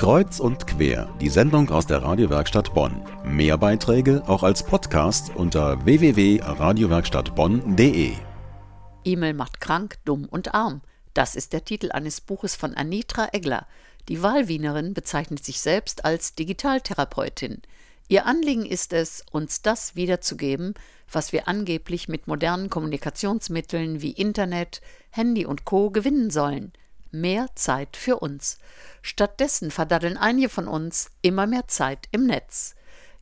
Kreuz und quer, die Sendung aus der Radiowerkstatt Bonn. Mehr Beiträge auch als Podcast unter www.radiowerkstattbonn.de. E-Mail macht krank, dumm und arm. Das ist der Titel eines Buches von Anitra Egler. Die Wahlwienerin bezeichnet sich selbst als Digitaltherapeutin. Ihr Anliegen ist es, uns das wiederzugeben, was wir angeblich mit modernen Kommunikationsmitteln wie Internet, Handy und Co gewinnen sollen – mehr Zeit für uns. Stattdessen verdaddeln einige von uns immer mehr Zeit im Netz.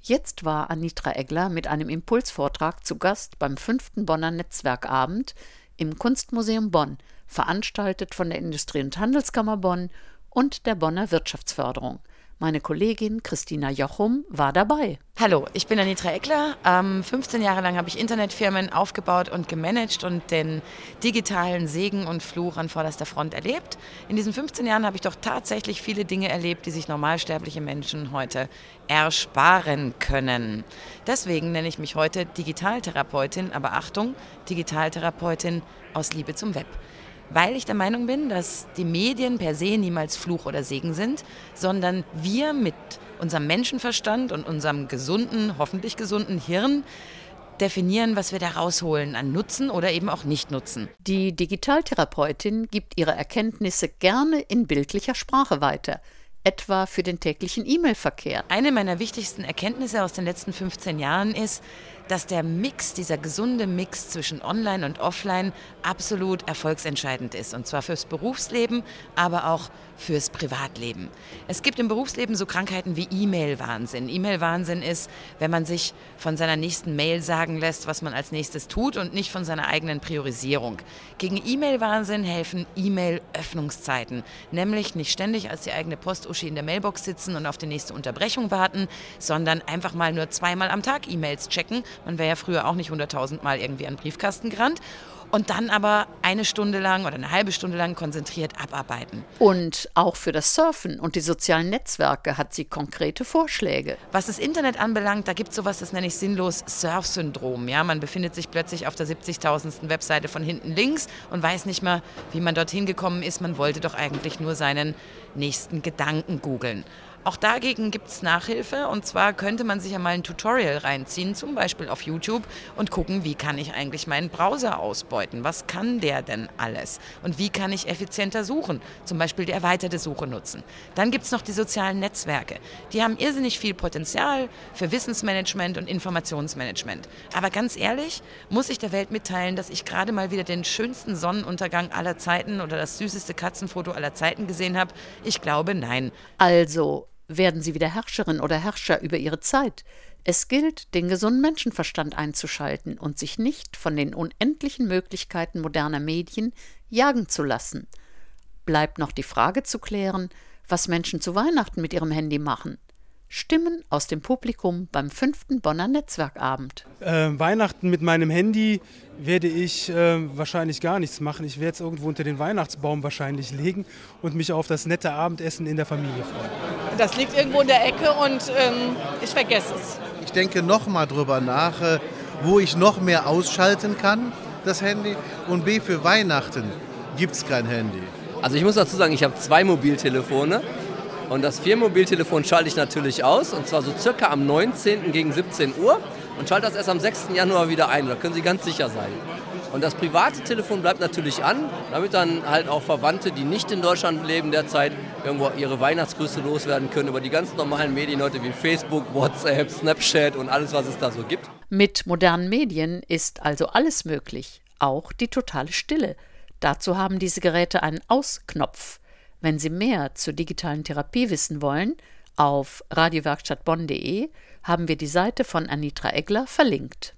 Jetzt war Anitra Egler mit einem Impulsvortrag zu Gast beim fünften Bonner Netzwerkabend im Kunstmuseum Bonn, veranstaltet von der Industrie- und Handelskammer Bonn und der Bonner Wirtschaftsförderung. Meine Kollegin Christina Jochum war dabei. Hallo, ich bin Anitra Eckler. Ähm, 15 Jahre lang habe ich Internetfirmen aufgebaut und gemanagt und den digitalen Segen und Fluch an vorderster Front erlebt. In diesen 15 Jahren habe ich doch tatsächlich viele Dinge erlebt, die sich normalsterbliche Menschen heute ersparen können. Deswegen nenne ich mich heute Digitaltherapeutin, aber Achtung, Digitaltherapeutin aus Liebe zum Web weil ich der Meinung bin, dass die Medien per se niemals Fluch oder Segen sind, sondern wir mit unserem Menschenverstand und unserem gesunden, hoffentlich gesunden Hirn definieren, was wir da rausholen an Nutzen oder eben auch nicht Nutzen. Die Digitaltherapeutin gibt ihre Erkenntnisse gerne in bildlicher Sprache weiter etwa für den täglichen E-Mail-Verkehr. Eine meiner wichtigsten Erkenntnisse aus den letzten 15 Jahren ist, dass der Mix, dieser gesunde Mix zwischen Online und Offline absolut erfolgsentscheidend ist. Und zwar fürs Berufsleben, aber auch fürs Privatleben. Es gibt im Berufsleben so Krankheiten wie E-Mail-Wahnsinn. E-Mail-Wahnsinn ist, wenn man sich von seiner nächsten Mail sagen lässt, was man als nächstes tut und nicht von seiner eigenen Priorisierung. Gegen E-Mail-Wahnsinn helfen E-Mail-Öffnungszeiten. Nämlich nicht ständig als die eigene Post-Uschi in der Mailbox sitzen und auf die nächste Unterbrechung warten, sondern einfach mal nur zweimal am Tag E-Mails checken. Man wäre ja früher auch nicht hunderttausend Mal irgendwie an den Briefkasten gerannt und dann aber eine Stunde lang oder eine halbe Stunde lang konzentriert abarbeiten. Und auch für das Surfen und die sozialen Netzwerke hat sie konkrete Vorschläge. Was das Internet anbelangt, da gibt es sowas, das nenne ich sinnlos Surf-Syndrom. Ja, man befindet sich plötzlich auf der 70.000. Webseite von hinten links und weiß nicht mehr, wie man dorthin gekommen ist. Man wollte doch eigentlich nur seinen nächsten Gedanken googeln. Auch dagegen gibt es Nachhilfe und zwar könnte man sich ja mal ein Tutorial reinziehen, zum Beispiel auf YouTube und gucken, wie kann ich eigentlich meinen Browser ausbeuten? Was kann der denn alles? Und wie kann ich effizienter suchen? Zum Beispiel die erweiterte Suche nutzen. Dann gibt es noch die sozialen Netzwerke. Die haben irrsinnig viel Potenzial für Wissensmanagement und Informationsmanagement. Aber ganz ehrlich, muss ich der Welt mitteilen, dass ich gerade mal wieder den schönsten Sonnenuntergang aller Zeiten oder das süßeste Katzenfoto aller Zeiten gesehen habe? Ich glaube, nein. Also, werden sie wieder Herrscherin oder Herrscher über ihre Zeit. Es gilt, den gesunden Menschenverstand einzuschalten und sich nicht von den unendlichen Möglichkeiten moderner Medien jagen zu lassen. Bleibt noch die Frage zu klären, was Menschen zu Weihnachten mit ihrem Handy machen. Stimmen aus dem Publikum beim fünften Bonner Netzwerkabend. Äh, Weihnachten mit meinem Handy werde ich äh, wahrscheinlich gar nichts machen. Ich werde es irgendwo unter den Weihnachtsbaum wahrscheinlich legen und mich auf das nette Abendessen in der Familie freuen. Das liegt irgendwo in der Ecke und ähm, ich vergesse es. Ich denke noch mal drüber nach, äh, wo ich noch mehr ausschalten kann, das Handy. Und B, für Weihnachten gibt es kein Handy. Also ich muss dazu sagen, ich habe zwei Mobiltelefone. Und das Firmenmobiltelefon schalte ich natürlich aus, und zwar so circa am 19. gegen 17 Uhr und schalte das erst am 6. Januar wieder ein. Da können Sie ganz sicher sein. Und das private Telefon bleibt natürlich an, damit dann halt auch Verwandte, die nicht in Deutschland leben derzeit, irgendwo ihre Weihnachtsgrüße loswerden können über die ganz normalen Medien heute wie Facebook, WhatsApp, Snapchat und alles, was es da so gibt. Mit modernen Medien ist also alles möglich, auch die totale Stille. Dazu haben diese Geräte einen Ausknopf. Wenn Sie mehr zur digitalen Therapie wissen wollen, auf radiowerkstattbonn.de haben wir die Seite von Anitra Egler verlinkt.